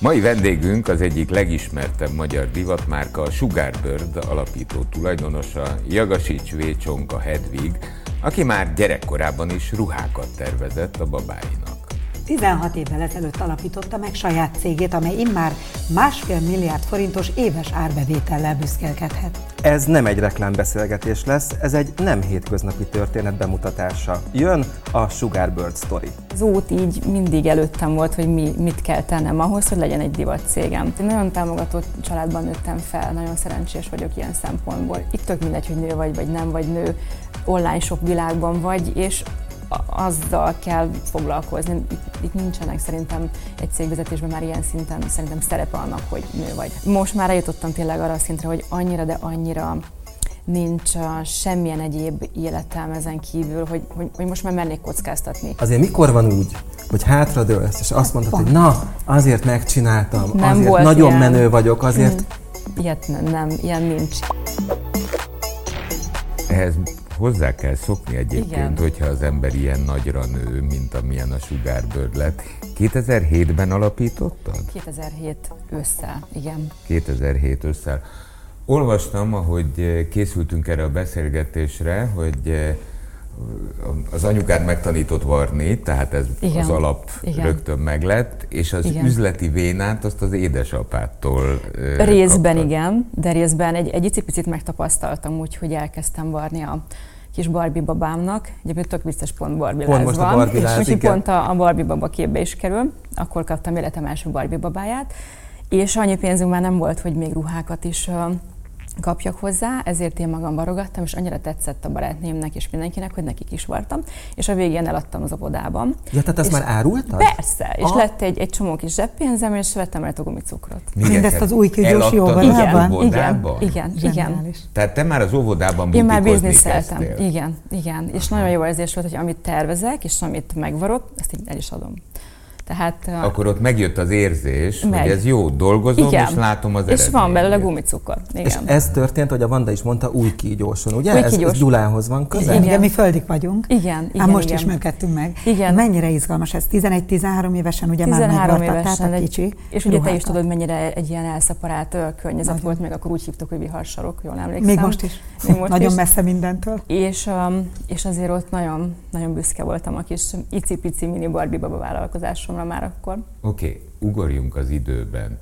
Mai vendégünk az egyik legismertebb magyar divatmárka, a Sugarbird alapító tulajdonosa, Jagasics V. Csonka Hedvig, aki már gyerekkorában is ruhákat tervezett a babáinak. 16 évvel ezelőtt alapította meg saját cégét, amely immár másfél milliárd forintos éves árbevétellel büszkélkedhet. Ez nem egy reklámbeszélgetés lesz, ez egy nem hétköznapi történet bemutatása. Jön a Sugarbird Story. Az út így mindig előttem volt, hogy mi, mit kell tennem ahhoz, hogy legyen egy divat cégem. Én nagyon támogatott családban nőttem fel, nagyon szerencsés vagyok ilyen szempontból. Itt tök mindegy, hogy nő vagy, vagy nem vagy nő, online sok világban vagy, és azzal kell foglalkozni. Itt, itt nincsenek szerintem egy cégvezetésben már ilyen szinten szerintem szerepe annak, hogy nő vagy. Most már eljutottam tényleg arra a szintre, hogy annyira, de annyira nincs uh, semmilyen egyéb életem ezen kívül, hogy, hogy, hogy most már mernék kockáztatni. Azért mikor van úgy, hogy hátradőlsz, és azt mondod, hogy na, azért megcsináltam, Nem azért volt nagyon ilyen. menő vagyok, azért... Hmm. Ilyet nem, nem, ilyen nincs. Ehhez hozzá kell szokni egyébként, Igen. hogyha az ember ilyen nagyra nő, mint amilyen a Sugarbird lett. 2007-ben alapítottad? 2007 ősszel, igen. 2007 ősszel. Olvastam, ahogy készültünk erre a beszélgetésre, hogy eh, az anyukád megtanított varni, tehát ez Igen. az alap Igen. rögtön meglett, és az Igen. üzleti vénát azt az édesapától Részben kaptad. igen, de részben egy, egy icipicit megtapasztaltam úgy, hogy elkezdtem varni a kis Barbie babámnak. Egyébként tök biztos pont Barbie Pont most a van. Barbie láz, Úgyhogy pont a, a Barbie baba képbe is kerül. Akkor kaptam életem első Barbie babáját. És annyi pénzünk már nem volt, hogy még ruhákat is kapjak hozzá, ezért én magam varogattam, és annyira tetszett a barátnémnek és mindenkinek, hogy nekik is vartam, és a végén eladtam az óvodában. Ja, tehát azt És- már árultad? Persze, és Aha. lett egy, egy csomó kis zseppénzem, és vettem rá a gumicukrot. Mindezt az új kígyós jóvodában? az óvodában? Igen, igen. Zseniális. Tehát te már az óvodában Én már bizniszeltem. Igen, igen. És nagyon jó érzés volt, hogy amit tervezek, és amit megvarok, ezt így el is adom. Tehát Akkor ott megjött az érzés, Megy. hogy ez jó, dolgozom, igen. és látom az És van belőle gumicukor. Igen. És ez történt, hogy a Vanda is mondta, új kígyóson, ugye? Új Ez, ez kígyós. Gyulához van közel? Igen, Igen. mi földik vagyunk. Igen, igen, Ám most igen. ismerkedtünk meg. Igen. Mennyire izgalmas ez? 11-13 évesen ugye már 13 megvartattál, évesen, a egy, kicsi és ugye te is ruhákat. tudod, mennyire egy ilyen elszaparált környezet Nagyon. volt, még akkor úgy hívtuk, hogy viharsarok, jól emlékszem. Még most is. Még most Nagyon is. messze mindentől. És, um, és azért ott nagyon, nagyon büszke voltam a kis icipici mini Barbie baba vállalkozásomra már akkor. Oké, okay, ugorjunk az időben.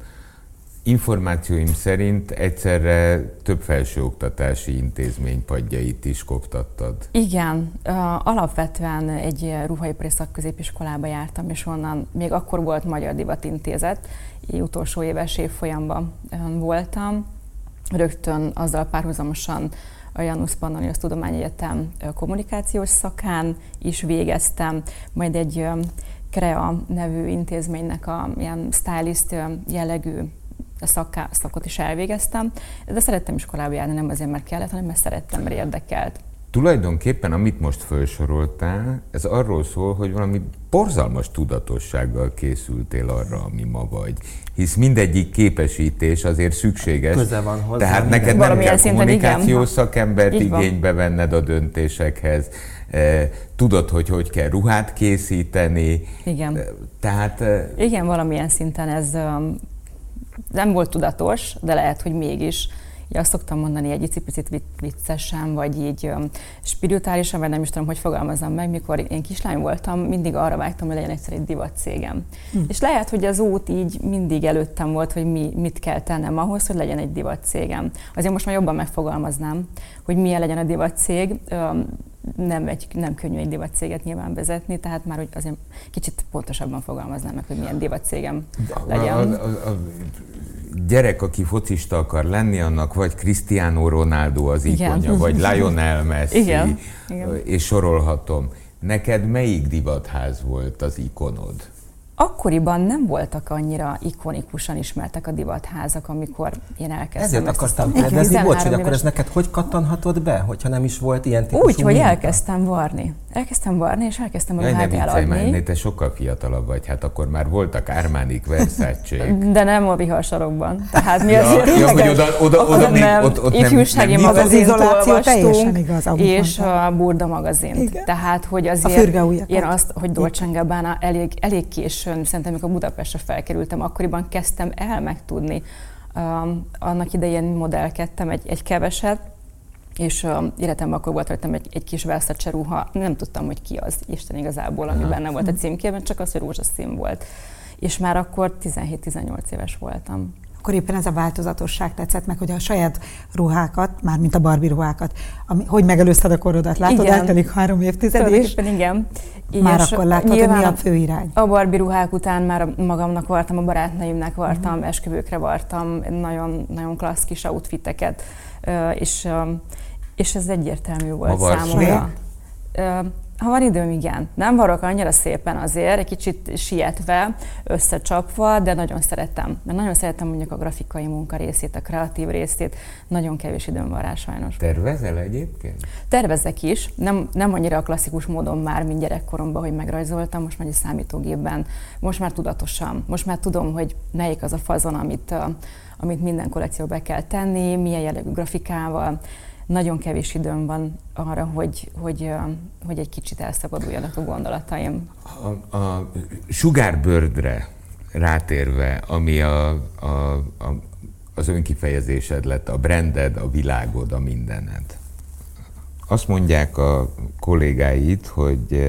Információim szerint egyszerre több felsőoktatási intézmény padjait is koptattad. Igen, alapvetően egy ruhaipari szakközépiskolába jártam, és onnan még akkor volt Magyar Divatintézet, utolsó éves évfolyamban voltam. Rögtön azzal párhuzamosan a Janusz Pannonius Tudományegyetem kommunikációs szakán is végeztem, majd egy ö, CREA nevű intézménynek a ilyen stylist jellegű szaká, szakot is elvégeztem, de szerettem iskolába járni, nem azért, mert kellett, hanem mert szerettem, mert érdekelt. Tulajdonképpen, amit most felsoroltál, ez arról szól, hogy valami borzalmas tudatossággal készültél arra, ami ma vagy. Hisz mindegyik képesítés azért szükséges. Köze van hozzá, Tehát neked nem kell szinten igen. szakembert Így igénybe venned a döntésekhez. Eh, Tudod, hogy hogy kell ruhát készíteni. Igen. Eh, Tehát eh, Igen, valamilyen szinten ez nem volt tudatos, de lehet, hogy mégis. Ugye azt szoktam mondani egy icipicit vic- viccesen, vagy így spirituálisan, vagy nem is tudom, hogy fogalmazzam meg, mikor én kislány voltam, mindig arra vágytam, hogy legyen egyszer egy divat cégem. Hm. És lehet, hogy az út így mindig előttem volt, hogy mi, mit kell tennem ahhoz, hogy legyen egy divat cégem. Azért most már jobban megfogalmaznám, hogy milyen legyen a divat cég. Nem, egy, nem könnyű egy divat céget nyilván vezetni, tehát már hogy azért kicsit pontosabban fogalmaznám meg, hogy milyen divat cégem legyen. A, a, a, a gyerek, aki focista akar lenni, annak vagy Cristiano Ronaldo az Igen. ikonja, vagy Lionel Messi, Igen. Igen. és sorolhatom. Neked melyik divatház volt az ikonod? Akkoriban nem voltak annyira ikonikusan ismertek a divatházak, amikor én elkezdtem Ezért ezt akartam kérdezni, bocs, 13 hogy akkor ez neked hogy kattanhatott be, hogyha nem is volt ilyen típusú Úgy, hogy minta? elkezdtem varni. Elkezdtem varni, és elkezdtem a Jaj, ne ruhát viccelj már, eladni. ennél te sokkal fiatalabb vagy, hát akkor már voltak Armani, versace De nem a viharsarokban. Tehát mi Ja, azért ja, hogy oda, oda, oda még, nem, ott, ott ifjúsági nem, Az izoláció teljesen igaz, és a Burda magazint. Igen. Tehát, hogy A azért fürgeujjakat. én azt, hogy Dolce Gabbana elég, elég késő szerintem, amikor Budapestre felkerültem, akkoriban kezdtem el megtudni. Um, annak idején modellkedtem egy, egy keveset, és uh, életemben akkor volt rajtam egy, egy kis Versace ruha, nem tudtam, hogy ki az Isten igazából, ami benne volt a címkében, csak az, hogy rózsaszín volt. És már akkor 17-18 éves voltam akkor éppen ez a változatosság tetszett meg, hogy a saját ruhákat, már mint a Barbie ruhákat, ami, hogy megelőzted a korodat, látod, igen. eltelik három évtized, és igen. már és akkor látod, hogy mi a fő irány. A Barbie ruhák után már magamnak vartam, a barátnőimnek vartam, uh-huh. esküvőkre vartam, nagyon, nagyon klassz kis outfiteket, és, és ez egyértelmű volt számomra. Ha van időm, igen. Nem varok annyira szépen azért, egy kicsit sietve, összecsapva, de nagyon szeretem. Mert nagyon szeretem mondjuk a grafikai munka részét, a kreatív részét. Nagyon kevés időm van rá sajnos. Tervezel egyébként? Tervezek is. Nem, nem annyira a klasszikus módon már, mint gyerekkoromban, hogy megrajzoltam, most már egy számítógépben. Most már tudatosan. Most már tudom, hogy melyik az a fazon, amit, amit minden kollekcióba be kell tenni, milyen jellegű grafikával nagyon kevés időm van arra, hogy, hogy, hogy egy kicsit elszabaduljanak a gondolataim. A, a sugárbördre rátérve, ami a, a, a, az önkifejezésed lett, a branded, a világod, a mindened. Azt mondják a kollégáid, hogy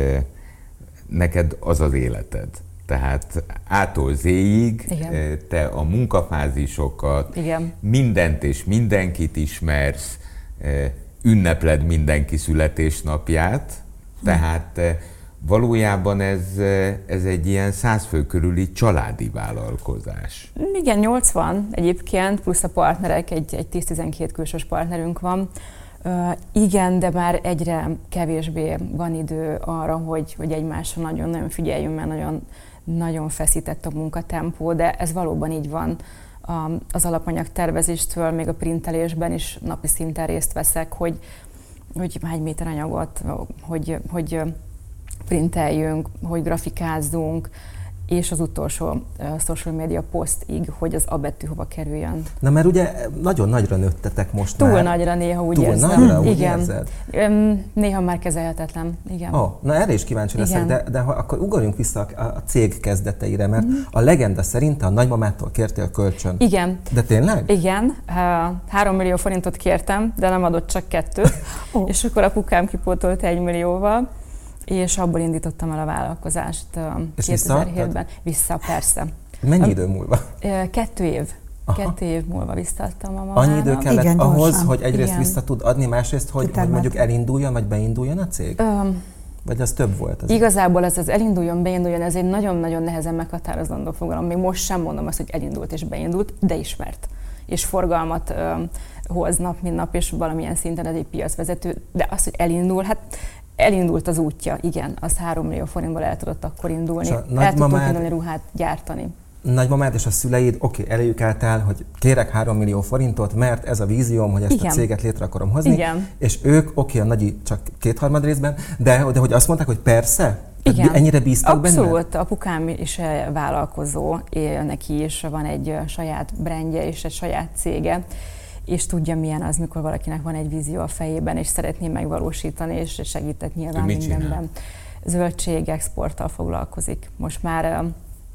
neked az az életed. Tehát ától zéig Igen. te a munkafázisokat, Igen. mindent és mindenkit ismersz, ünnepled mindenki születésnapját, tehát valójában ez, ez egy ilyen száz fő körüli családi vállalkozás. Igen, 80 egyébként, plusz a partnerek, egy, egy 10-12 külsős partnerünk van. Igen, de már egyre kevésbé van idő arra, hogy, hogy egymásra nagyon-nagyon figyeljünk, mert nagyon, nagyon feszített a munkatempó, de ez valóban így van az alapanyag tervezéstől, még a printelésben is napi szinten részt veszek, hogy, hogy hány méter anyagot, hogy, hogy printeljünk, hogy grafikázzunk, és az utolsó uh, social media posztig, hogy az A betű hova kerüljön. Na mert ugye nagyon nagyra nőttetek most Túl már. nagyra néha úgy Túl érzem. nagyra, úgy igen. érzed? Néha már kezelhetetlen, igen. Oh, na erre is kíváncsi leszek, de, de ha, akkor ugorjunk vissza a, a cég kezdeteire, mert mm. a legenda szerint a nagymamától kértél kölcsön. Igen. De tényleg? Igen. Három millió forintot kértem, de nem adott csak kettőt. oh. És akkor apukám kipótolt egy millióval és abból indítottam el a vállalkozást és 2007-ben. Vissza, persze. Mennyi idő múlva? Kettő év. Aha. Kettő év múlva visszaadtam a mamának. Annyi idő kellett Igen, ahhoz, gyorsan. hogy egyrészt Igen. vissza tud adni, másrészt, hogy, hogy mondjuk elinduljon, vagy beinduljon a cég? Um, vagy az több volt? Az igazából ez az elinduljon, beinduljon, ez egy nagyon-nagyon nehezen meghatározandó fogalom. Még most sem mondom azt, hogy elindult és beindult, de ismert. És forgalmat um, hoz nap, mint nap, és valamilyen szinten ez egy piacvezető. De az, hogy elindul, hát elindult az útja, igen, az 3 millió forintból el tudott akkor indulni. El tudtunk indulni ruhát gyártani. Nagymamád és a szüleid, oké, okay, eléjük álltál, hogy kérek 3 millió forintot, mert ez a vízióm, hogy ezt igen. a céget létre akarom hozni. Igen. És ők, oké, okay, a nagyi csak kétharmad részben, de, de hogy azt mondták, hogy persze, igen. Ennyire bíztak Abszolút, benne? apukám is vállalkozó, neki is van egy saját brandje és egy saját cége, és tudja, milyen az, mikor valakinek van egy vízió a fejében, és szeretné megvalósítani, és segített nyilván mindenben. Csinál? Zöldség exporttal foglalkozik. Most már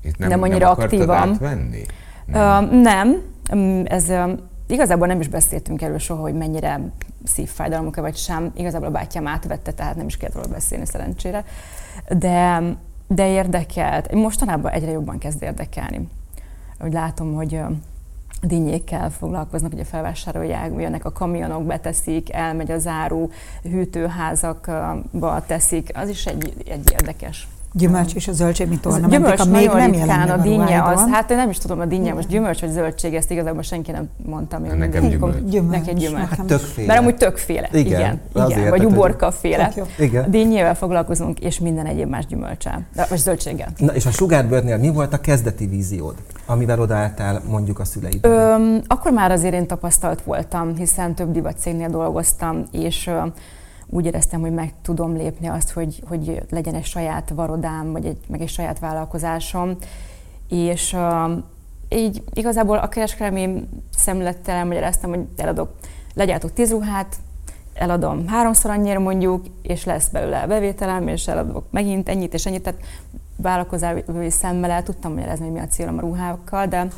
Itt nem, nem annyira nem aktívan. Átvenni? Nem. Uh, nem. Ez igazából nem is beszéltünk erről soha, hogy mennyire szívfájdalomok vagy sem. Igazából a bátyám átvette, tehát nem is kellett róla beszélni szerencsére. De, de érdekelt. Mostanában egyre jobban kezd érdekelni. Hogy látom, hogy dinnyékkel foglalkoznak, ugye felvásárolják, jönnek a kamionok, beteszik, elmegy az áru, hűtőházakba teszik, az is egy, egy érdekes Gyümölcs és a zöldség, mit ornamentika gyümölcs még nem ritkán, a dinnye az, hát én nem is tudom, a dinnye most gyümölcs vagy zöldség, ezt igazából senki nem mondta még. Nekem gyümölcs. gyümölcs. Neked gyümölcs. Hát többféle. Mert amúgy többféle. Igen, igen, igen. vagy uborka féle. Igen. Dinnyével foglalkozunk, és minden egyéb más gyümölcsel, vagy zöldséggel. Na és a Sugárbörnél mi volt a kezdeti víziód, amivel odaálltál mondjuk a szüleid? Akkor már azért én tapasztalt voltam, hiszen több divat cégnél dolgoztam, és úgy éreztem, hogy meg tudom lépni azt, hogy, hogy legyen egy saját varodám, vagy egy, meg egy saját vállalkozásom. És uh, így igazából a kereskedelmi szemlettel elmagyaráztam, hogy eladok, legyártok tíz ruhát, eladom háromszor annyira mondjuk, és lesz belőle bevételem, és eladok megint ennyit és ennyit. Tehát vállalkozói szemmel el tudtam magyarázni, hogy mi a célom a ruhákkal, de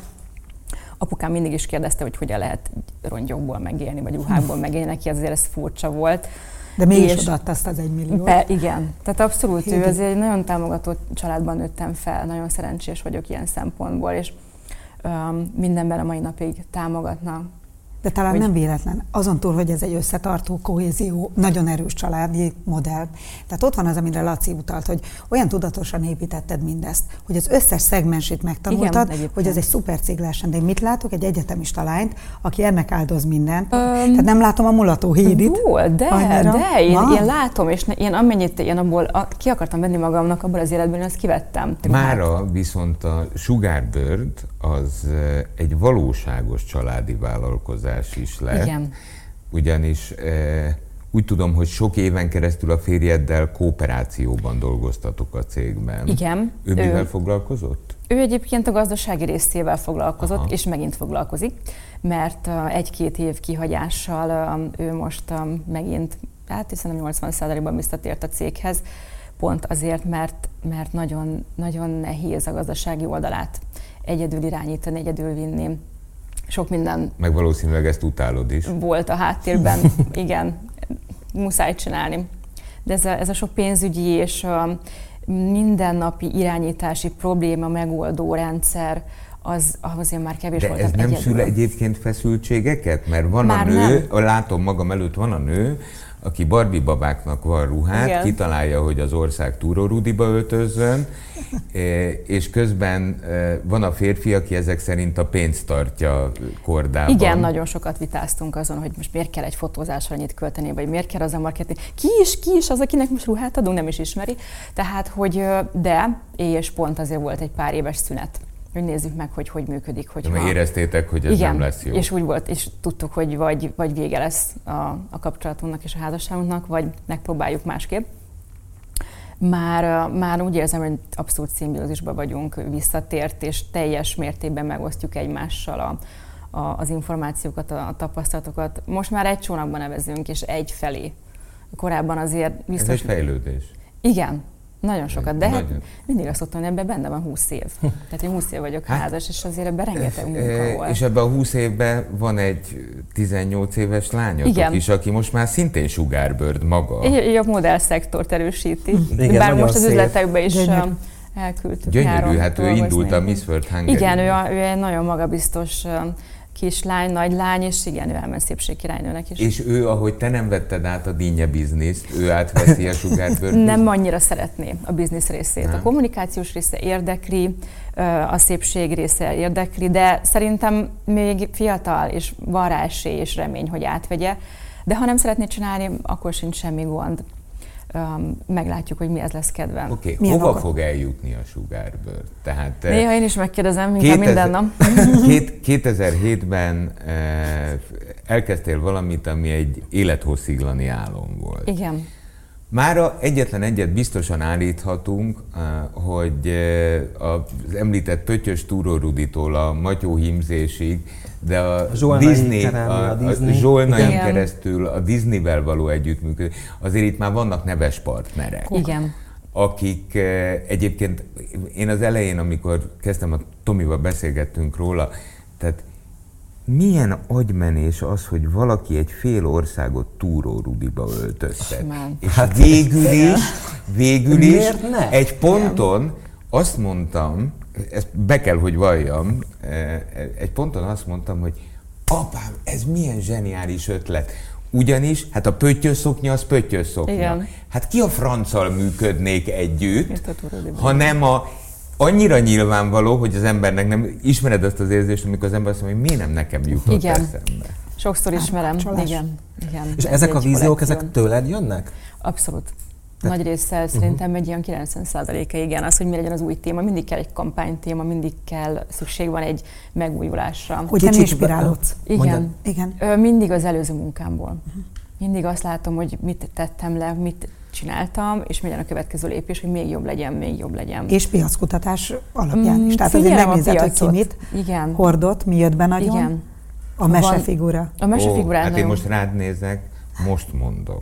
apukám mindig is kérdezte, hogy hogyan lehet rongyokból megélni, vagy ruhákból megélni, neki azért ez furcsa volt. De mégis és odaadta azt az egy milliót. Be, igen. Tehát abszolút Hé, ő, azért egy nagyon támogató családban nőttem fel, nagyon szerencsés vagyok ilyen szempontból, és um, mindenben a mai napig támogatnak. De talán hogy... nem véletlen. Azon túl, hogy ez egy összetartó, kohézió, nagyon erős családi modell. Tehát ott van az, amire Laci utalt, hogy olyan tudatosan építetted mindezt, hogy az összes szegmensét megtanultad, Igen, hogy ez egy szuper cég lehessen. De én mit látok? Egy egyetemista lányt, aki ennek áldoz mindent. Um, Tehát nem látom a mulató hídit. Jó, de, annyira. de én, én, látom, és én amennyit én abból a, ki akartam venni magamnak abból az életből, én azt kivettem. Mára viszont a Sugarbird az egy valóságos családi vállalkozás is lett. Igen. Ugyanis e, úgy tudom, hogy sok éven keresztül a férjeddel kooperációban dolgoztatok a cégben. Igen. Ő mivel ő, foglalkozott? Ő egyébként a gazdasági részével foglalkozott, Aha. és megint foglalkozik, mert egy-két év kihagyással ő most megint, hát hiszen 80%-ban visszatért a céghez, pont azért, mert, mert nagyon, nagyon nehéz a gazdasági oldalát egyedül irányítani, egyedül vinni. Sok minden... Meg valószínűleg ezt utálod is. Volt a háttérben, igen, muszáj csinálni. De ez a, ez a sok pénzügyi és a mindennapi irányítási probléma megoldó rendszer, az azért már kevés De volt. ez nem egyedül. szül egyébként feszültségeket? Mert van már a nő, nem. látom magam előtt, van a nő, aki Barbie babáknak van ruhát, Igen. kitalálja, hogy az ország túrórudiba öltözön, e, és közben e, van a férfi, aki ezek szerint a pénzt tartja kordában. Igen, nagyon sokat vitáztunk azon, hogy most miért kell egy fotózásra annyit költeni, vagy miért kell az a marketing. Ki is, ki is az, akinek most ruhát adunk, nem is ismeri. Tehát, hogy de, és pont azért volt egy pár éves szünet hogy nézzük meg, hogy hogy működik. Hogy ha... éreztétek, hogy ez Igen, nem lesz jó. és úgy volt, és tudtuk, hogy vagy, vagy vége lesz a, a kapcsolatunknak és a házasságunknak, vagy megpróbáljuk másképp. Már, már úgy érzem, hogy abszolút szimbiózisban vagyunk, visszatért, és teljes mértékben megosztjuk egymással a, a, az információkat, a, a tapasztalatokat. Most már egy csónakban nevezünk, és egy felé. Korábban azért biztos... Ez egy fejlődés. Igen, nagyon sokat, de hát mindig azt mondtam, hogy ebben benne van 20 év. Tehát én 20 év vagyok hát, házas, és azért ebben rengeteg munka volt. És ebben a 20 évben van egy 18 éves lányotok Igen. is, aki most már szintén sugárbörd maga. Így a modell szektort erősíti. Igen, Bár most az szép. üzletekben is Gyönyörű. elküldtük. Gyönyörű, hát ő indult a Miss World Hungary. Igen, ő, a, ő egy nagyon magabiztos kislány, nagy lány, és igen, ő elment szépségkirálynőnek is. És ő, ahogy te nem vetted át a dinnye bizniszt, ő átveszi a sugárbőr Nem annyira szeretné a biznisz részét. Nem. A kommunikációs része érdekli, a szépség része érdekli, de szerintem még fiatal, és van rá esély és remény, hogy átvegye. De ha nem szeretné csinálni, akkor sincs semmi gond um, meglátjuk, hogy mi ez lesz kedvem. Oké, okay. hova okot? fog eljutni a sugárbőr? Tehát, eh, Néha én is megkérdezem, inkább 2000, minden nap. 2007-ben eh, elkezdtél valamit, ami egy élethossziglani álom volt. Igen. Mára egyetlen egyet biztosan állíthatunk, eh, hogy az említett Pöttyös Túróruditól a Matyó hímzésig de a, a Disney, a, a, Disney. a Zsolnain keresztül a Disneyvel való együttműködés, azért itt már vannak neves partnerek. Igen. Akik eh, egyébként, én az elején, amikor kezdtem a Tomival beszélgettünk róla, tehát milyen agymenés az, hogy valaki egy fél országot túró Rudiba öltöztet. És hát végül is, végül is egy ponton azt mondtam, ezt be kell, hogy valljam, e, e, egy ponton azt mondtam, hogy apám, ez milyen zseniális ötlet. Ugyanis, hát a pöttyösszoknya az pöttyösszoknya. Igen. Hát ki a franccal működnék együtt, ha nem a annyira nyilvánvaló, hogy az embernek nem ismered azt az érzést, amikor az ember azt mondja, hogy miért nem nekem jutott Igen. eszembe. Sokszor ismerem. Igen. Igen. És ez ezek a víziók, ezek tőled jönnek? Abszolút. Nagy része uh-huh. szerintem egy ilyen 90%-a igen, az, hogy mi legyen az új téma. Mindig kell egy kampánytéma, mindig kell, szükség van egy megújulásra. Hogy nem inspirálódsz. Igen. igen. Mindig az előző munkámból. Uh-huh. Mindig azt látom, hogy mit tettem le, mit csináltam, és mi a következő lépés, hogy még jobb legyen, még jobb legyen. És piackutatás alapján is. Tehát azért megnézed, hogy ki mit Igen. hordott, mi jött be nagyon. Igen. A mesefigura. A mesefigura. Hát én most rád nézek, most mondom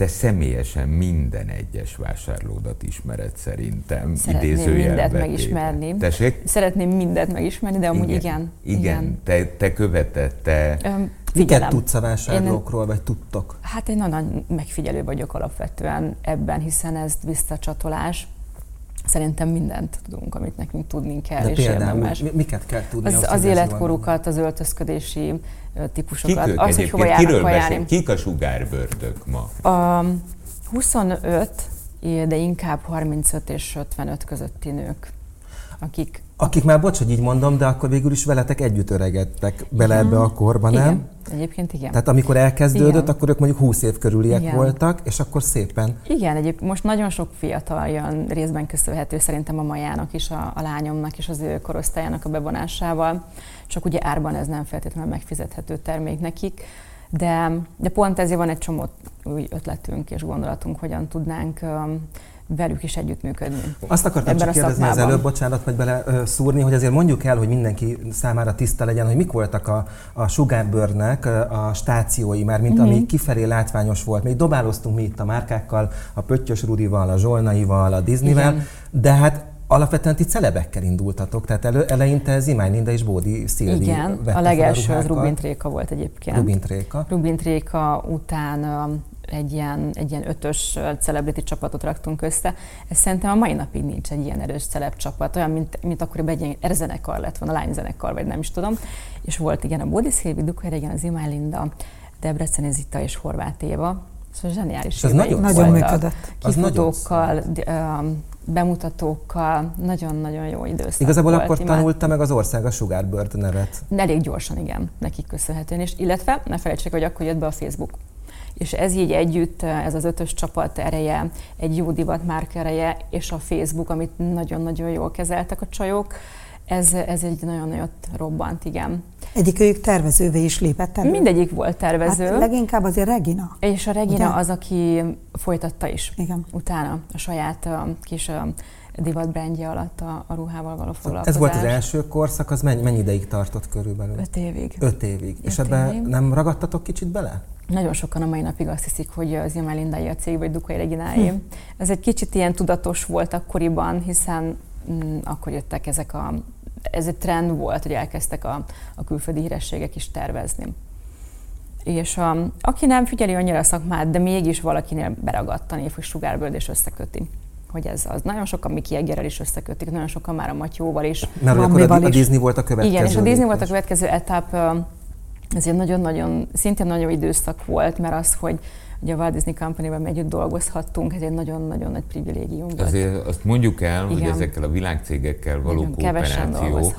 te személyesen minden egyes vásárlódat ismered szerintem. Szeretném mindent megismerni. Tessék? Szeretném mindent megismerni, de amúgy igen. Igen, igen. Te, te követed, te... Um, Miket tudsz a vásárlókról, én, vagy tudtok? Hát én nagyon megfigyelő vagyok alapvetően ebben, hiszen ez visszacsatolás. Szerintem mindent tudunk, amit nekünk tudni kell. De és például mi, miket kell tudni? Az, az életkorukat, az öltözködési típusokat. Kik az, hogy hova Kiről beszél? Kik a sugárbördök ma? A 25, de inkább 35 és 55 közötti nők, akik akik már, bocs, hogy így mondom, de akkor végül is veletek együtt öregedtek bele igen. ebbe a korba, nem? Igen. Egyébként igen. Tehát amikor elkezdődött, igen. akkor ők mondjuk 20 év körüliek igen. voltak, és akkor szépen. Igen, egyébként most nagyon sok fiatal jön részben köszönhető szerintem a majának is, a, a lányomnak és az ő korosztályának a bevonásával. Csak ugye árban ez nem feltétlenül megfizethető termék nekik. De, de pont ezért van egy csomó új ötletünk és gondolatunk, hogyan tudnánk velük is együttműködni. Azt akartam csak kérdezni az előbb, bocsánat, hogy bele ö, szúrni, hogy azért mondjuk el, hogy mindenki számára tiszta legyen, hogy mik voltak a, a Sugarbörnek a stációi, már mint mm-hmm. ami kifelé látványos volt. Még dobáloztunk mi itt a márkákkal, a Pöttyös Rudival, a Zsolnaival, a Disneyvel, Igen. de hát alapvetően ti celebekkel indultatok, tehát elő, eleinte Zimány Linda és Bódi Szilvi Igen, a legelső az Rubin Tréka volt egyébként. Rubin Tréka. Rubin Tréka után egy ilyen, egy ilyen ötös celebrity csapatot raktunk össze. Ez szerintem a mai napig nincs egy ilyen erős celeb csapat, olyan, mint, mint akkoriban egy ilyen erzenekar lett volna, a lányzenekar, vagy nem is tudom. És volt igen a Bódi Szilvi, Dukher, igen az Imály Linda, Debreceni Zita és Horváth Éva. Szóval zseniális és ez nagyon, nagyon működött. Kifutókkal, bemutatókkal, nagyon-nagyon jó időszak Igazából volt. akkor imád. tanulta meg az ország a Sugarbird nevet. Elég gyorsan, igen, nekik köszönhetően. És illetve ne felejtsék, hogy akkor jött be a Facebook és ez így együtt, ez az ötös csapat ereje, egy jó divat márka ereje, és a Facebook, amit nagyon-nagyon jól kezeltek a csajok, ez, ez egy nagyon nagyot robbant, igen. Egyik őjük tervezővé is lépett elő? Mindegyik volt tervező. Hát leginkább azért Regina. És a Regina Ugye? az, aki folytatta is igen. utána a saját kis a divat brandje alatt a, a ruhával való foglalkozás. Ez volt az első korszak, az mennyi, mennyi ideig tartott körülbelül? Öt évig. Öt évig. Öt és ebben nem ragadtatok kicsit bele? Nagyon sokan a mai napig azt hiszik, hogy az Imel Lindai a cég, vagy Dukai Reginái. Hm. Ez egy kicsit ilyen tudatos volt akkoriban, hiszen mm, akkor jöttek ezek a... Ez egy trend volt, hogy elkezdtek a, a külföldi hírességek is tervezni. És a, aki nem figyeli annyira a szakmát, de mégis valakinél beragadt a név, hogy sugárbőd és összeköti hogy ez az. Nagyon sokan Miki Eggerrel is összekötik, nagyon sokan már a Matyóval is. Mert akkor a, a Disney volt a következő. Igen, és a Disney volt a következő etap, ez egy nagyon-nagyon, szintén nagyon időszak volt, mert az, hogy Ugye a Walt Disney Company-ben együtt dolgozhattunk, ez egy nagyon-nagyon nagy privilégium volt. Azért azt mondjuk el, Igen. hogy ezekkel a világcégekkel való nagyon kooperáció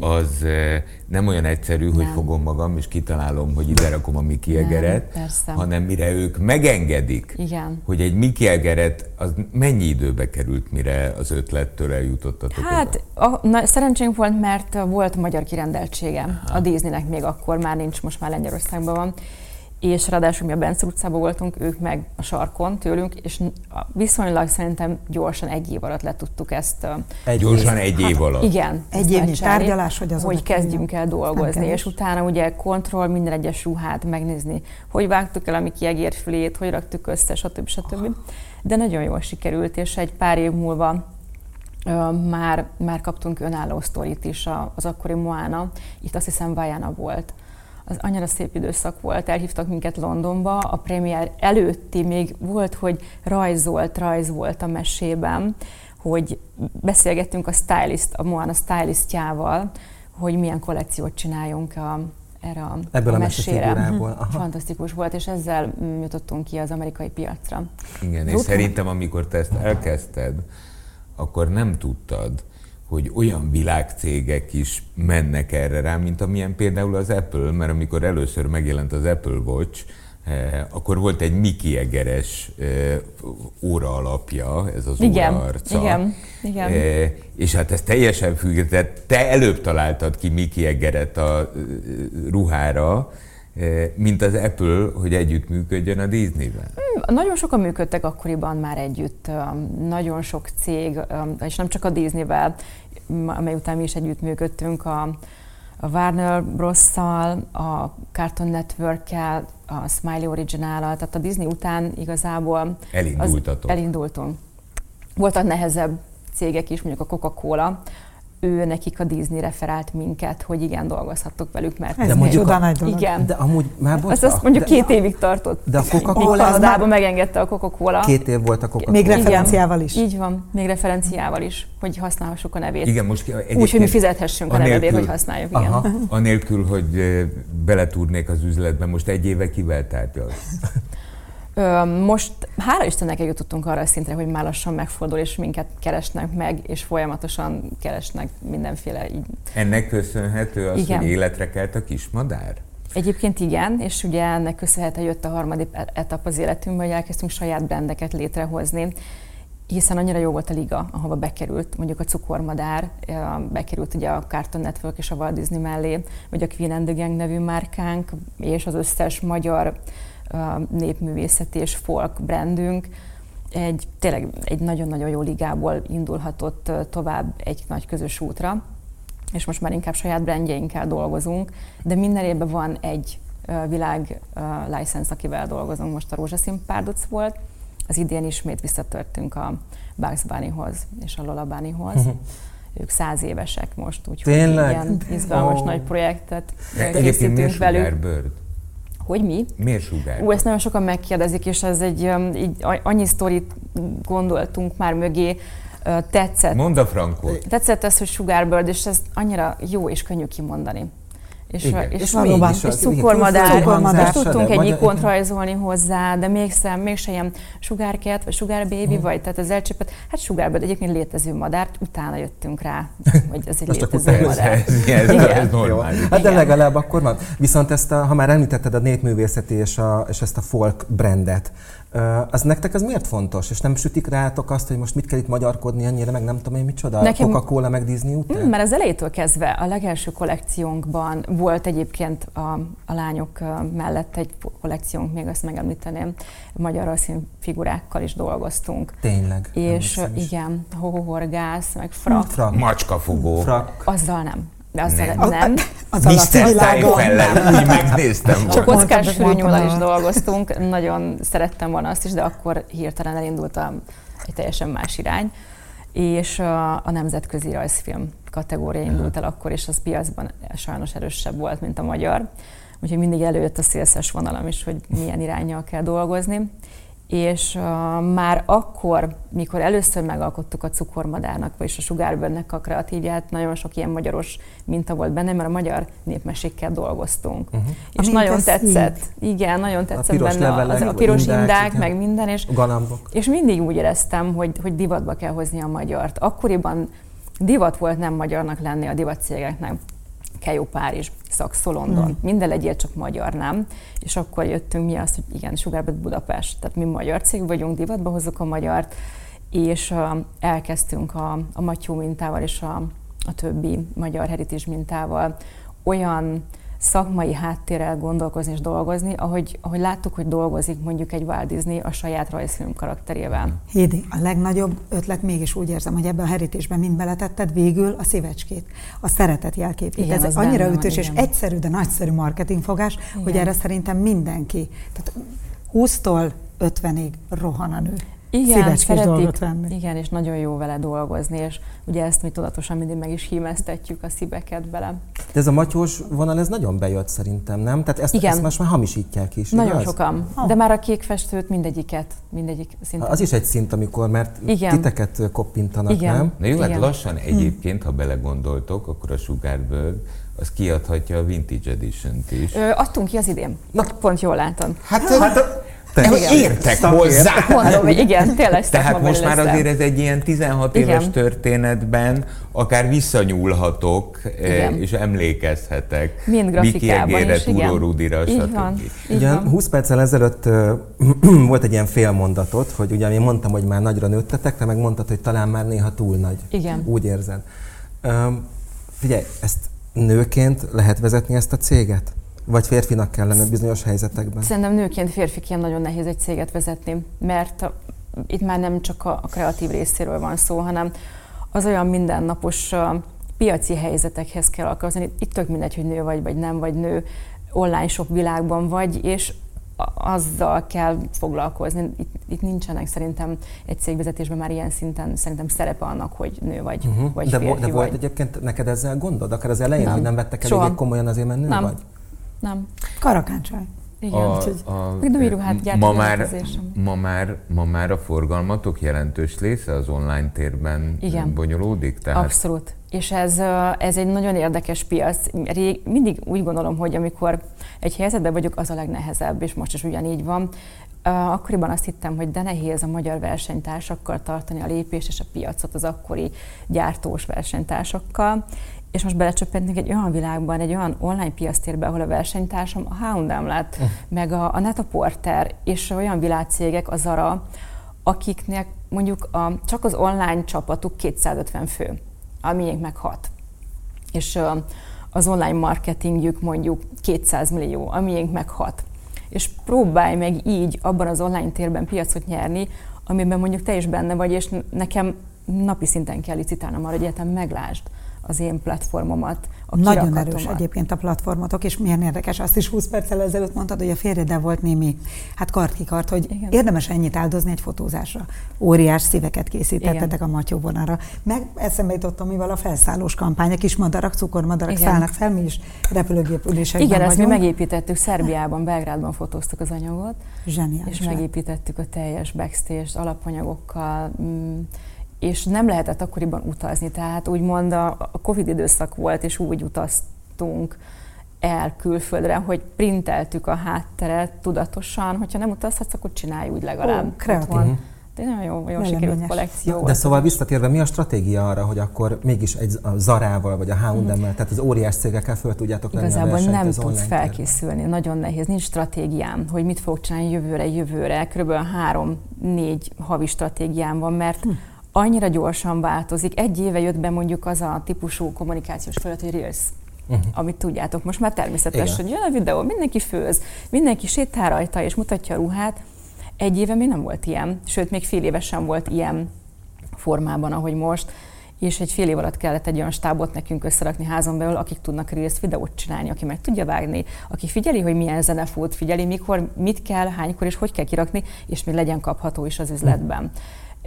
az eh, nem olyan egyszerű, nem. hogy fogom magam és kitalálom, hogy ide rakom a Mickey Egeret, hanem mire ők megengedik, Igen. hogy egy Mickey Egeret, az mennyi időbe került, mire az ötlettől eljutottatok Hát a, na, szerencsénk volt, mert volt magyar kirendeltsége. Aha. A Disneynek még akkor már nincs, most már Lengyelországban van és ráadásul mi a Bence utcában voltunk, ők meg a sarkon tőlünk, és viszonylag szerintem gyorsan egy év alatt le tudtuk ezt. Egy gyorsan év. egy év hát, alatt? Igen. Egy évnyi tárgyalás, hogy az Hogy kezdjünk el dolgozni, és utána ugye kontroll, minden egyes ruhát megnézni, hogy vágtuk el a mi kiegérfülét, hogy raktuk össze, stb. stb. De nagyon jól sikerült, és egy pár év múlva már, már kaptunk önálló sztorit is az akkori Moana, itt azt hiszem Vajana volt az annyira szép időszak volt, elhívtak minket Londonba, a premier előtti még volt, hogy rajzolt, rajz volt a mesében, hogy beszélgettünk a stylist, a Moana stylistjával, hogy milyen kollekciót csináljunk a, erre a, Ebből a, a mesére. Aha. Fantasztikus volt, és ezzel jutottunk ki az amerikai piacra. Igen, és szerintem amikor te ezt elkezdted, akkor nem tudtad, hogy olyan világcégek is mennek erre rá, mint amilyen például az Apple, mert amikor először megjelent az Apple Watch, eh, akkor volt egy Mickey Egeres eh, óra alapja, ez az igen, óra arca. Igen, igen. Eh, és hát ez teljesen függ, tehát te előbb találtad ki Mickey Egeret a ruhára, mint az Apple, hogy együttműködjön a Disney-vel? Hmm, nagyon sokan működtek akkoriban már együtt, nagyon sok cég, és nem csak a Disney-vel, amely után mi is együttműködtünk a a Warner Bros-szal, a Cartoon Network-kel, a Smiley original tehát a Disney után igazából Elindultatok. elindultunk. Voltak nehezebb cégek is, mondjuk a Coca-Cola, ő nekik a Disney referált minket, hogy igen, dolgozhattok velük, mert Ez de mondjuk a, nagy dolog. Igen. De amúgy már azt, azt mondjuk de, két évig tartott. De a Coca-Cola az már... megengedte a Coca-Cola. Két év volt a Coca-Cola. Még referenciával is. Így van, még referenciával is, hogy használhassuk a nevét. Igen, most Úgy, hogy mi fizethessünk anélkül, a nevedért, hogy használjuk. Igen. Aha. Anélkül, hogy beletúrnék az üzletbe, most egy éve kivel tárgyalsz? Most hála Istennek eljutottunk arra a szintre, hogy már lassan megfordul, és minket keresnek meg, és folyamatosan keresnek mindenféle így. Ennek köszönhető az, igen. hogy életre kelt a kismadár? Egyébként igen, és ugye ennek köszönhetően jött a harmadik e- etap az életünkben, hogy elkezdtünk saját brendeket létrehozni, hiszen annyira jó volt a liga, ahova bekerült, mondjuk a cukormadár, bekerült ugye a Cartoon Network és a Walt Disney mellé, vagy a Queen and the Gang nevű márkánk, és az összes magyar népművészeti és folk brandünk egy, tényleg egy nagyon-nagyon jó ligából indulhatott tovább egy nagy közös útra, és most már inkább saját brandjeinkkel dolgozunk, de minden évben van egy világ license, akivel dolgozunk, most a Rózsaszín párduc volt, az idén ismét visszatörtünk a Bugs Bunnyhoz és a Lola Bunnyhoz. Uh-huh. Ők száz évesek most, úgyhogy ilyen izgalmas oh. nagy projektet készítünk velük. Bird? Hogy mi? Miért sugár? Ú, ezt nagyon sokan megkérdezik, és ez egy, um, így, annyi sztorit gondoltunk már mögé, tetszett. Mondd a frankot. Tetszett ez, hogy Sugárbird, és ez annyira jó és könnyű kimondani. És, igen. és, és valóban, és cukormadár. cukormadár. Most tudtunk egy ikont rajzolni hozzá, de mégsem, mégsem ilyen sugárket, vagy sugárbaby, uh. vagy tehát az elcsépet. Hát sugárbird egyébként létező madár, utána jöttünk rá, hogy ez egy létező madár. Ez, ez, ez, ez normális. Hát de legalább akkor van. Viszont ezt a, ha már említetted a népművészeti és, a, és ezt a folk brandet, az nektek ez miért fontos? És nem sütik rátok azt, hogy most mit kell itt magyarkodni ennyire, meg nem tudom én micsoda? Nekem... Coca-Cola, meg Disney után? Mert az elejétől kezdve a legelső kollekciónkban volt egyébként a, a lányok mellett egy kollekciónk, még azt megemlíteném, magyar figurákkal is dolgoztunk. Tényleg? És igen, hohohorgász, meg frak. frak. Macskafogó. Frak. Azzal nem. De azt nem. nem. Az Mr. Tájfellel, úgy megnéztem. Csak kockás fülnyúlal is dolgoztunk, nagyon szerettem volna azt is, de akkor hirtelen elindult a, egy teljesen más irány. És a, a nemzetközi rajzfilm kategória indult el akkor, és az piacban sajnos erősebb volt, mint a magyar. Úgyhogy mindig előjött a szélszes vonalam is, hogy milyen irányjal kell dolgozni és uh, már akkor, mikor először megalkottuk a cukormadárnak, vagyis a sugárbőrnek a kreatívját, nagyon sok ilyen magyaros minta volt benne, mert a magyar népmesékkel dolgoztunk. Uh-huh. És Amint nagyon tetszett. Így. Igen, nagyon tetszett a benne levelek, az, a piros indák, indák meg minden, és, és mindig úgy éreztem, hogy, hogy divatba kell hozni a magyart. Akkoriban divat volt nem magyarnak lenni a divatcégeknek. Kejó Párizs, Szakszó London, mm. minden legyél csak magyar, nem? És akkor jöttünk mi azt, hogy igen, Sugárbet Budapest, tehát mi magyar cég vagyunk, divatba hozzuk a magyart, és uh, elkezdtünk a, a Matyó mintával és a, a többi magyar heritage mintával olyan szakmai háttérrel gondolkozni és dolgozni, ahogy, ahogy láttuk, hogy dolgozik mondjuk egy Walt Disney a saját rajzfilm karakterével. Hédi, a legnagyobb ötlet mégis úgy érzem, hogy ebben a herítésben mind beletetted végül a szívecskét, a szeretet jelképét. Igen, Ez annyira ütős van, és igen. egyszerű, de nagyszerű marketingfogás, igen. hogy erre szerintem mindenki. Tehát 20-tól 50-ig rohan a nő. Igen, szeretik, venni. igen, és nagyon jó vele dolgozni, és ugye ezt mi tudatosan mindig meg is hímeztetjük a szíveket bele. De ez a matyós vonal, ez nagyon bejött szerintem, nem? Tehát ezt, igen. ezt most már hamisítják is, Nagyon igaz? sokan, oh. de már a kék festőt mindegyiket, mindegyik szinten. Az is egy szint, amikor, mert igen. titeket koppintanak, igen. nem? Na jó, hát igen. lassan egyébként, ha belegondoltok, akkor a Sugárbird az kiadhatja a Vintage Edition-t is. Ö, adtunk ki az idén. Na, pont jól látod. Hát, hát te értek hozzá. Mondom, hogy igen, tényleg Tehát most már azért ez egy ilyen 16 igen. éves történetben akár visszanyúlhatok, eh, igen. és emlékezhetek. Mind grafikában is, igen. Rudira, így stb. Van, így ugye van. 20 perccel ezelőtt volt egy ilyen félmondatot, hogy ugye én mondtam, hogy már nagyra nőttetek, te meg mondtad, hogy talán már néha túl nagy. Igen. Úgy érzed. Um, figyelj, ezt nőként lehet vezetni ezt a céget? Vagy férfinak kellene bizonyos helyzetekben? Szerintem nőként férfiként nagyon nehéz egy céget vezetni, mert itt már nem csak a kreatív részéről van szó, hanem az olyan mindennapos piaci helyzetekhez kell alkalmazni. Itt tök mindegy, hogy nő vagy, vagy nem vagy nő, online shop világban vagy, és azzal kell foglalkozni. Itt, itt nincsenek szerintem egy cégvezetésben már ilyen szinten szerintem szerepe annak, hogy nő vagy, uh-huh. vagy de, férfi de vagy. volt egyébként neked ezzel gondod? Akár az elején, nem. hogy nem vettek eléggé komolyan azért, mert nő nem. vagy? Nem. Karakáncsaj. Igen, a, a, ruhát ma már, ma, már, ma már a forgalmatok jelentős része az online térben Igen. bonyolódik? Tehát... Abszolút. És ez, ez egy nagyon érdekes piac. Rég, mindig úgy gondolom, hogy amikor egy helyzetben vagyok, az a legnehezebb, és most is ugyanígy van. Akkoriban azt hittem, hogy de nehéz a magyar versenytársakkal tartani a lépést és a piacot az akkori gyártós versenytársakkal, és most belecsöppentünk egy olyan világban, egy olyan online piasztérbe, ahol a versenytársam a H&M lett, uh. meg a, a Netaporter, és olyan világcégek, a Zara, akiknek mondjuk a, csak az online csapatuk 250 fő, a miénk meg 6. És az online marketingjük mondjuk 200 millió, a miénk meg 6. És próbálj meg így abban az online térben piacot nyerni, amiben mondjuk te is benne vagy, és nekem napi szinten kell licitálnom arra, hogy egyetem meglásd az én platformomat, a Nagyon erős egyébként a platformotok, és milyen érdekes, azt is 20 perccel ezelőtt mondtad, hogy a férjeddel volt némi, hát kartkikart, hogy Igen. érdemes ennyit áldozni egy fotózásra. Óriás szíveket készítettetek Igen. a Matyó vonalra. Meg eszembe jutottam, mivel a felszállós kampány, a kis madarak, cukormadarak Igen. szállnak fel, mi is repülőgépülésekben Igen, vagyunk. ezt mi megépítettük, Szerbiában, Belgrádban fotóztuk az anyagot. Zseniális. És megépítettük a teljes backstage alapanyagokkal, mm, és nem lehetett akkoriban utazni, tehát úgymond a, a Covid időszak volt, és úgy utaztunk el külföldre, hogy printeltük a hátteret tudatosan, hogyha nem utazhatsz, akkor csinálj úgy legalább. Ó, kreatív. Uh-huh. De nagyon jó, jó sikerült kollekció. De szóval visszatérve, mi a stratégia arra, hogy akkor mégis egy a Zarával, vagy a H&M-mel, mm. tehát az óriás cégekkel föl tudjátok venni Igazából a nem tudsz felkészülni, térben. nagyon nehéz, nincs stratégiám, hogy mit fogok csinálni jövőre, jövőre. Körülbelül három-négy havi stratégiám van, mert hm annyira gyorsan változik. Egy éve jött be mondjuk az a típusú kommunikációs felület, hogy Reels. Uh-huh. amit tudjátok. Most már természetes, Igen. hogy jön a videó, mindenki főz, mindenki sétál rajta és mutatja a ruhát. Egy éve még nem volt ilyen, sőt, még fél évesen volt ilyen formában, ahogy most és egy fél év alatt kellett egy olyan stábot nekünk összerakni házon belül, akik tudnak Reels videót csinálni, aki meg tudja vágni, aki figyeli, hogy milyen zene fut, figyeli, mikor, mit kell, hánykor és hogy kell kirakni, és még legyen kapható is az üzletben. Uh-huh.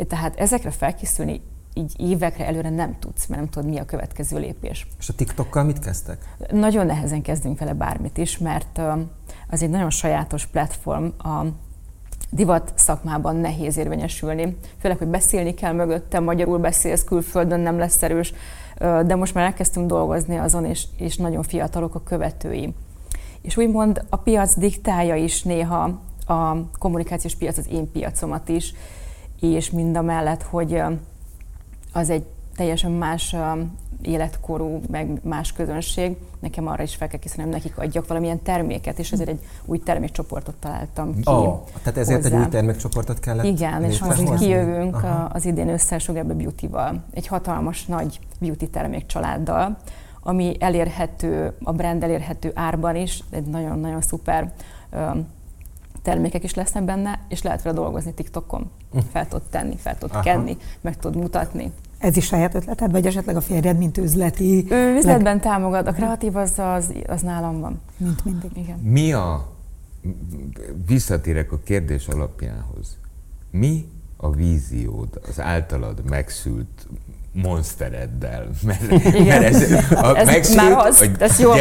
Tehát ezekre felkészülni így évekre előre nem tudsz, mert nem tudod, mi a következő lépés. És a TikTokkal mit kezdtek? Nagyon nehezen kezdünk vele bármit is, mert az egy nagyon sajátos platform, a divat szakmában nehéz érvényesülni. Főleg, hogy beszélni kell mögötte, magyarul beszélsz, külföldön nem lesz erős, de most már elkezdtünk dolgozni azon, és, és nagyon fiatalok a követői. És úgymond a piac diktálja is néha a kommunikációs piac az én piacomat is, és mind a mellett, hogy az egy teljesen más életkorú, meg más közönség, nekem arra is fel kell készülnem, nekik adjak valamilyen terméket, és ezért egy új termékcsoportot találtam ki. Oh, tehát ezért hozzá. egy új termékcsoportot kellett Igen, és most kijövünk Aha. az idén össze Sugarbe Beauty-val, egy hatalmas nagy beauty termékcsaláddal, ami elérhető, a brand elérhető árban is, egy nagyon-nagyon szuper termékek is lesznek benne, és lehet vele dolgozni TikTokon. Hm. Fel tudod tenni, fel tudod Aha. kenni, meg tudod mutatni. Ez is saját ötleted, vagy esetleg a férjed, mint üzleti? Ő üzletben leg... támogat, a kreatív az, az, az nálam van. Mint mindig. Igen. Mi a, visszatérek a kérdés alapjához, mi a víziód az általad megszült monstereddel, mert, mert ez, a ez megszült, már az, a ez jól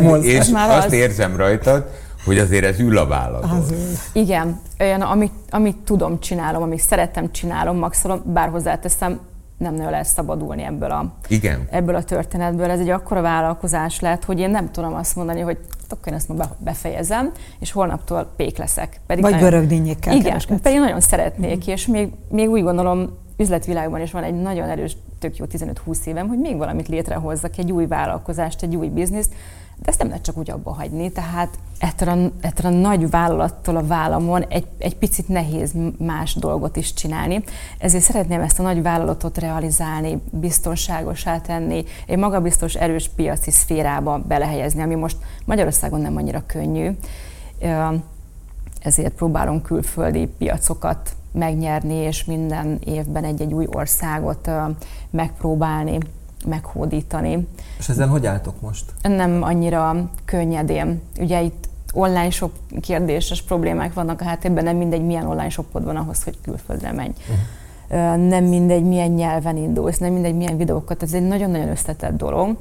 mondod. És már azt az. érzem rajtad, hogy azért ez ül a válladon. Igen, olyan, amit, amit tudom, csinálom, amit szeretem, csinálom, maxolom, bár hozzáteszem, nem nagyon lehet szabadulni ebből a, Igen. ebből a történetből. Ez egy akkora vállalkozás lehet, hogy én nem tudom azt mondani, hogy akkor én ezt ma befejezem, és holnaptól pék leszek. Pedig Vagy görögdínyékkel Igen, kereskedsz. pedig nagyon szeretnék, mm. és még, még úgy gondolom, üzletvilágban is van egy nagyon erős, tök jó 15-20 évem, hogy még valamit létrehozzak, egy új vállalkozást, egy új bizniszt, de ezt nem lehet csak úgy abba hagyni, tehát ettől a, a nagy vállalattól a vállamon egy, egy picit nehéz más dolgot is csinálni. Ezért szeretném ezt a nagy vállalatot realizálni, biztonságosá tenni, egy magabiztos, erős piaci szférába belehelyezni, ami most Magyarországon nem annyira könnyű. Ezért próbálunk külföldi piacokat megnyerni, és minden évben egy-egy új országot megpróbálni meghódítani. És ezzel hogy álltok most? Nem annyira könnyedén. Ugye itt online shop kérdéses problémák vannak a háttérben, nem mindegy, milyen online shopod van ahhoz, hogy külföldre menj. Uh-huh. Nem mindegy, milyen nyelven indulsz, nem mindegy, milyen videókat, ez egy nagyon-nagyon összetett dolog.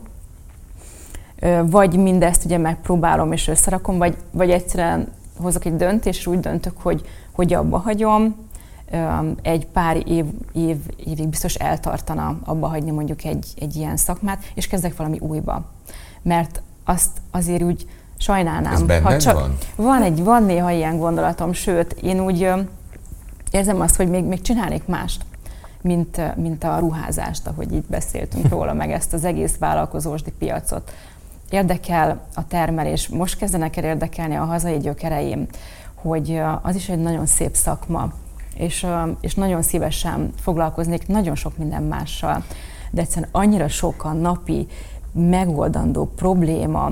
Vagy mindezt ugye megpróbálom és összerakom, vagy, vagy egyszerűen hozok egy döntést, és úgy döntök, hogy, hogy abba hagyom, egy pár év, év, évig biztos eltartana abba hagyni mondjuk egy, egy ilyen szakmát, és kezdek valami újba. Mert azt azért úgy sajnálnám. Ez ha csak van? Van, egy, van néha ilyen gondolatom, sőt, én úgy érzem azt, hogy még, még csinálnék mást, mint, mint a ruházást, ahogy így beszéltünk róla, meg ezt az egész vállalkozósdi piacot. Érdekel a termelés, most kezdenek el érdekelni a hazai gyökereim, hogy az is egy nagyon szép szakma, és, és nagyon szívesen foglalkoznék nagyon sok minden mással, de egyszerűen annyira sok a napi megoldandó probléma,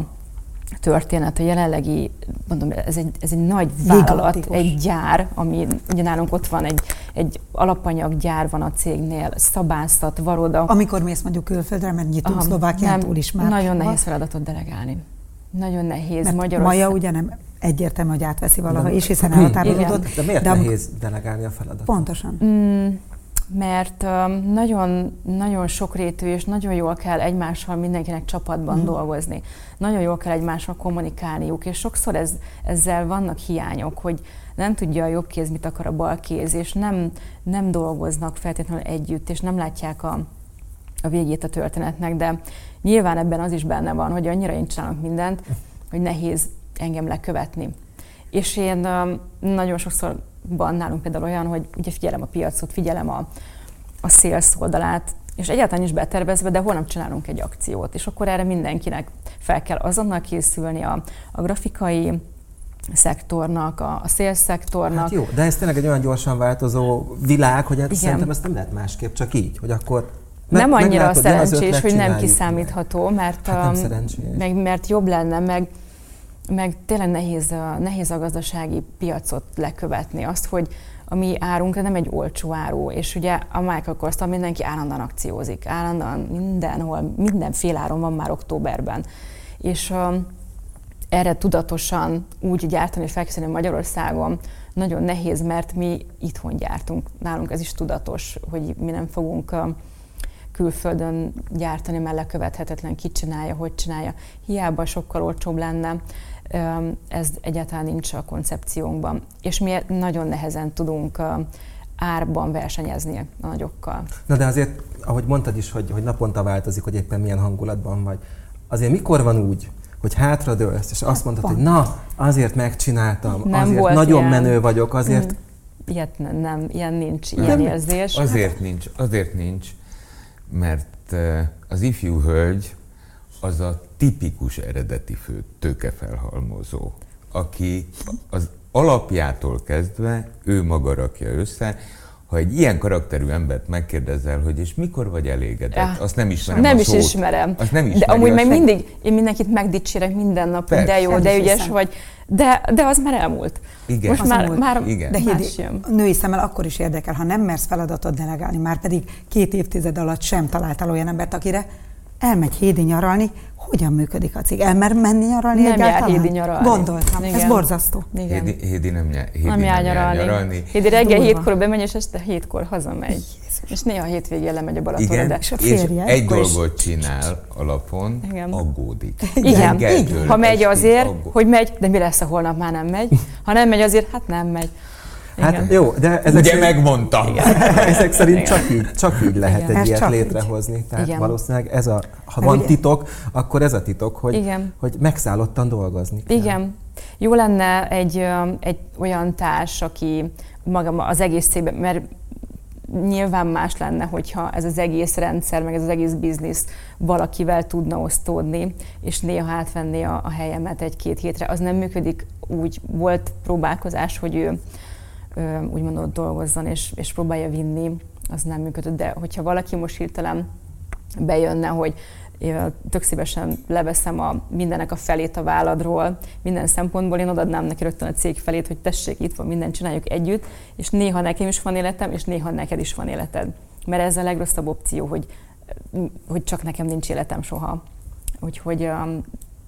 történet, a jelenlegi, mondom, ez egy, ez egy nagy vállalat, Gigantikus. egy gyár, ami ugye nálunk ott van egy, egy alapanyaggyár van a cégnél, szabászat, varoda. Amikor mész mondjuk külföldre, mert nyitunk Szlovákiától is már. Nagyon nehéz feladatot delegálni. Nagyon nehéz. Mert Magyarország... Maja ugye nem egyértelmű, hogy átveszi valaha is, hiszen elhatárolódott. De miért de nehéz delegálni a feladatot? Pontosan. Mm, mert um, nagyon, nagyon sokrétű és nagyon jól kell egymással mindenkinek csapatban mm. dolgozni. Nagyon jól kell egymással kommunikálniuk, és sokszor ez, ezzel vannak hiányok, hogy nem tudja a jobb kéz, mit akar a bal kéz, és nem, nem dolgoznak feltétlenül együtt, és nem látják a, a végét a történetnek, de nyilván ebben az is benne van, hogy annyira én csinálok mindent, hogy nehéz engem lekövetni. És én nagyon sokszor van nálunk például olyan, hogy ugye figyelem a piacot, figyelem a, a sales oldalát, és egyáltalán is betervezve, de holnap csinálunk egy akciót, és akkor erre mindenkinek fel kell azonnal készülni a, a grafikai szektornak, a, a sales szektornak. Hát jó, de ez tényleg egy olyan gyorsan változó világ, hogy hát szerintem ezt nem lehet másképp, csak így, hogy akkor meg, nem annyira meglátod, szerencsés, hogy nem kiszámítható, mert, hát nem meg, mert jobb lenne, meg meg tényleg nehéz, nehéz a gazdasági piacot lekövetni. Azt, hogy a mi árunk nem egy olcsó áru, és ugye a Michael kors mindenki állandóan akciózik, állandóan mindenhol, mindenféle áron van már októberben. És uh, erre tudatosan úgy gyártani és felkészülni Magyarországon nagyon nehéz, mert mi itthon gyártunk. Nálunk ez is tudatos, hogy mi nem fogunk uh, külföldön gyártani, mert lekövethetetlen, ki csinálja, hogy csinálja. Hiába sokkal olcsóbb lenne, ez egyáltalán nincs a koncepciónkban. És mi nagyon nehezen tudunk árban versenyezni a nagyokkal. Na de azért, ahogy mondtad is, hogy, hogy naponta változik, hogy éppen milyen hangulatban vagy. Azért mikor van úgy, hogy hátradőlsz, és azt mondod, hogy na, azért megcsináltam, nem azért volt nagyon ilyen. menő vagyok, azért... Mm. Ilyet nem, nem, ilyen nincs, ilyen nem. érzés. Azért nincs, azért nincs, mert az ifjú hölgy az a tipikus eredeti fő tőkefelhalmozó, aki az alapjától kezdve ő maga rakja össze, ha egy ilyen karakterű embert megkérdezel, hogy és mikor vagy elégedett, ja. azt nem ismerem Nem a is szót. ismerem. Azt nem de amúgy meg mindig, én mindenkit megdicsérek minden nap, Persze. de jó, de ügyes vagy, de, de az már elmúlt. Igen. Most az már, már Igen. De Hédi, női szemmel akkor is érdekel, ha nem mersz feladatot delegálni, már pedig két évtized alatt sem találtál olyan embert, akire elmegy Hédi nyaralni, hogyan működik a cég? Elmer menni nyaralni nem egyáltalán? jár Hédi nyaralni. Gondoltam, Igen. ez borzasztó. Igen. Hédi, Hédi nem, jár, Hédi nem, jár nyaralni. nyaralni. Hédi reggel hétkor bemegy, és este hétkor hazamegy. Jézus. És néha hétvégén lemegy a Balatonra. Igen, de és, a férje, és egy dolgot csinál alapon, Igen. aggódik. Igen, Igen. ha megy azért, aggódik. hogy megy, de mi lesz, ha holnap már nem megy. Ha nem megy azért, hát nem megy. Hát Igen. jó, de ezek Ugye szerint, megmondtam. ezek szerint csak így, csak így lehet Igen. egy ilyet létrehozni. Így. Tehát Igen. valószínűleg ez a, ha van titok, akkor ez a titok, hogy, Igen. hogy megszállottan dolgozni kell. Igen. Jó lenne egy, egy olyan társ, aki maga az egész cégben, mert nyilván más lenne, hogyha ez az egész rendszer, meg ez az egész biznisz valakivel tudna osztódni, és néha átvenni a, a helyemet egy-két hétre. Az nem működik úgy. Volt próbálkozás, hogy ő úgymond ott dolgozzon és, és próbálja vinni, az nem működött. De hogyha valaki most hirtelen bejönne, hogy tök szívesen leveszem a mindenek a felét a válladról, minden szempontból én odaadnám neki rögtön a cég felét, hogy tessék, itt van, mindent csináljuk együtt, és néha nekem is van életem, és néha neked is van életed. Mert ez a legrosszabb opció, hogy hogy csak nekem nincs életem soha. Úgyhogy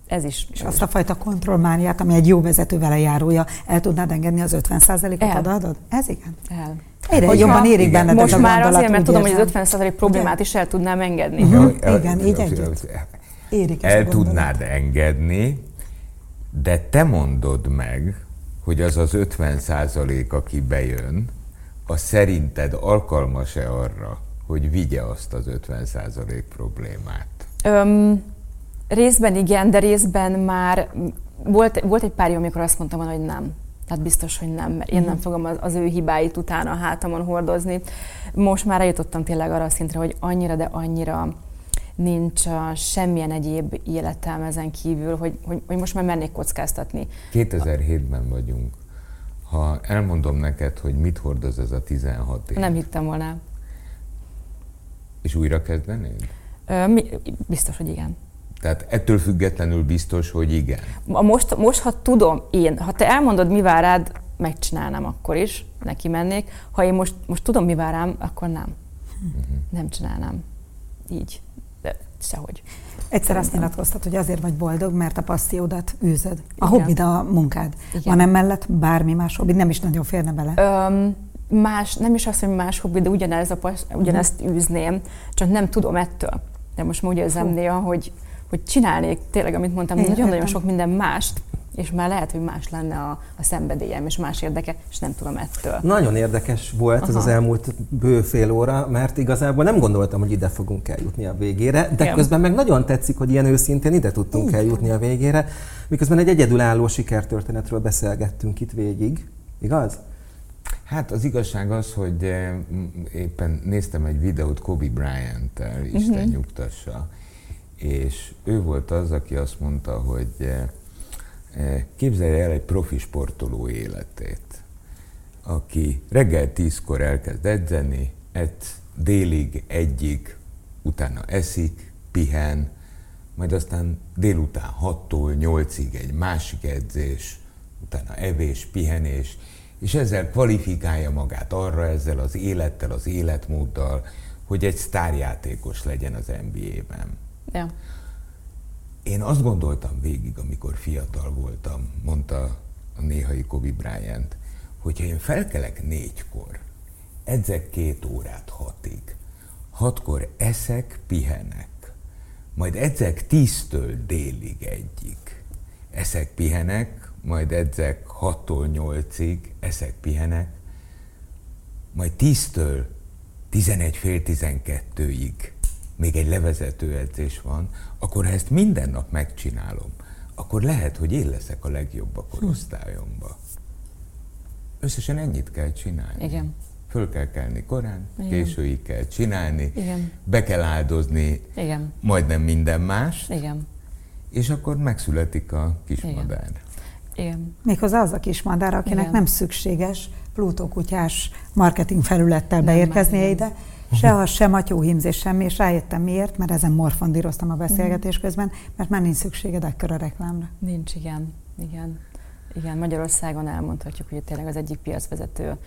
ez is. És azt a fajta kontrollmániát, ami egy jó vezető vele járója, el tudnád engedni az 50%-ot odaadod? Ez igen. El. Egyre Hogyha, jobban érik benned Most a már azért, mert tudom, hogy az 50% problémát is el tudnám engedni. Uh-huh. Igen, így együtt. Érik el tudnád engedni, de te mondod meg, hogy az az 50 százalék, aki bejön, a szerinted alkalmas-e arra, hogy vigye azt az 50 százalék problémát? Öm, részben igen, de részben már volt, volt egy pár jó, amikor azt mondtam, hogy nem. Tehát biztos, hogy nem, mert én nem mhm. fogom az, az ő hibáit utána a hátamon hordozni. Most már eljutottam tényleg arra a szintre, hogy annyira, de annyira nincs uh, semmilyen egyéb életem ezen kívül, hogy, hogy, hogy most már mennék kockáztatni. 2007-ben vagyunk. Ha elmondom neked, hogy mit hordoz ez a 16 év. Nem hittem volna. És újra kezdenéd? Ö, mi, biztos, hogy igen. Tehát ettől függetlenül biztos, hogy igen. Most, most, ha tudom én, ha te elmondod, mi vár rád, megcsinálnám akkor is, neki mennék. Ha én most, most tudom, mi vár rám, akkor nem. Uh-huh. Nem csinálnám. Így. De sehogy. Egyszer azt nyilatkoztat, hogy azért vagy boldog, mert a passziódat űzöd. A Igen. hobbid a munkád. Igen. Van emellett bármi más hobbid? Nem is nagyon férne bele. Öm, más, nem is azt, hogy más hobbi, de ugyanez a, ugyanezt űzném, csak nem tudom ettől. De most már úgy érzem néha, hogy, hogy csinálnék tényleg, amit mondtam, nagyon-nagyon sok minden mást, és már lehet, hogy más lenne a, a szenvedélyem, és más érdeke, és nem tudom ettől. Nagyon érdekes volt Aha. ez az elmúlt bő fél óra, mert igazából nem gondoltam, hogy ide fogunk eljutni a végére, de Igen. közben meg nagyon tetszik, hogy ilyen őszintén ide tudtunk Igen. eljutni a végére, miközben egy egyedülálló sikertörténetről beszélgettünk itt végig, igaz? Hát az igazság az, hogy eh, éppen néztem egy videót Kobe Bryant-tel, Isten uh-huh. nyugtassa, és ő volt az, aki azt mondta, hogy eh, eh, képzelje el egy profi sportoló életét, aki reggel tízkor elkezd edzeni, egy délig, egyig, utána eszik, pihen, majd aztán délután 6-tól 8-ig egy másik edzés, utána evés, pihenés, és ezzel kvalifikálja magát arra, ezzel az élettel, az életmóddal, hogy egy sztárjátékos legyen az NBA-ben. Ja. Én azt gondoltam végig, amikor fiatal voltam, mondta a néhai Kobe Bryant, hogyha én felkelek négykor, edzek két órát hatig, hatkor eszek, pihenek, majd edzek tíztől délig egyig, eszek, pihenek, majd edzek hattól nyolcig, eszek, pihenek, majd tíztől tizenegy fél tizenkettőig még egy levezető edzés van, akkor ha ezt minden nap megcsinálom, akkor lehet, hogy én leszek a legjobb a korosztályomba. Összesen ennyit kell csinálni. Igen. Föl kell kelni korán, Igen. későig kell csinálni, Igen. be kell áldozni Igen. majdnem minden más, Igen. és akkor megszületik a kismadár. Igen. Méghozzá az a kismadár, akinek Igen. nem szükséges Plutó kutyás marketing felülettel beérkeznie ide, se az, se matyóhímzés, semmi, és rájöttem miért, mert ezen morfondíroztam a beszélgetés mhm. közben, mert már nincs szükséged ekkora reklámra. Nincs, igen. Igen. Igen, Magyarországon elmondhatjuk, hogy tényleg az egyik piacvezető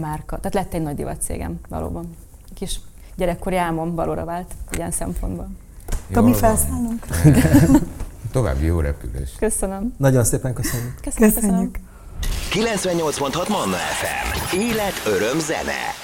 márka. Tehát lett egy nagy divatcégem, valóban. Kis gyerekkori álmom valóra vált ilyen szempontból. Tomi, felszállunk? További jó repülés. Köszönöm. Nagyon szépen köszönjük. Köszönjük. köszönjük. 98.6 Manna FM. Élet, öröm, zene.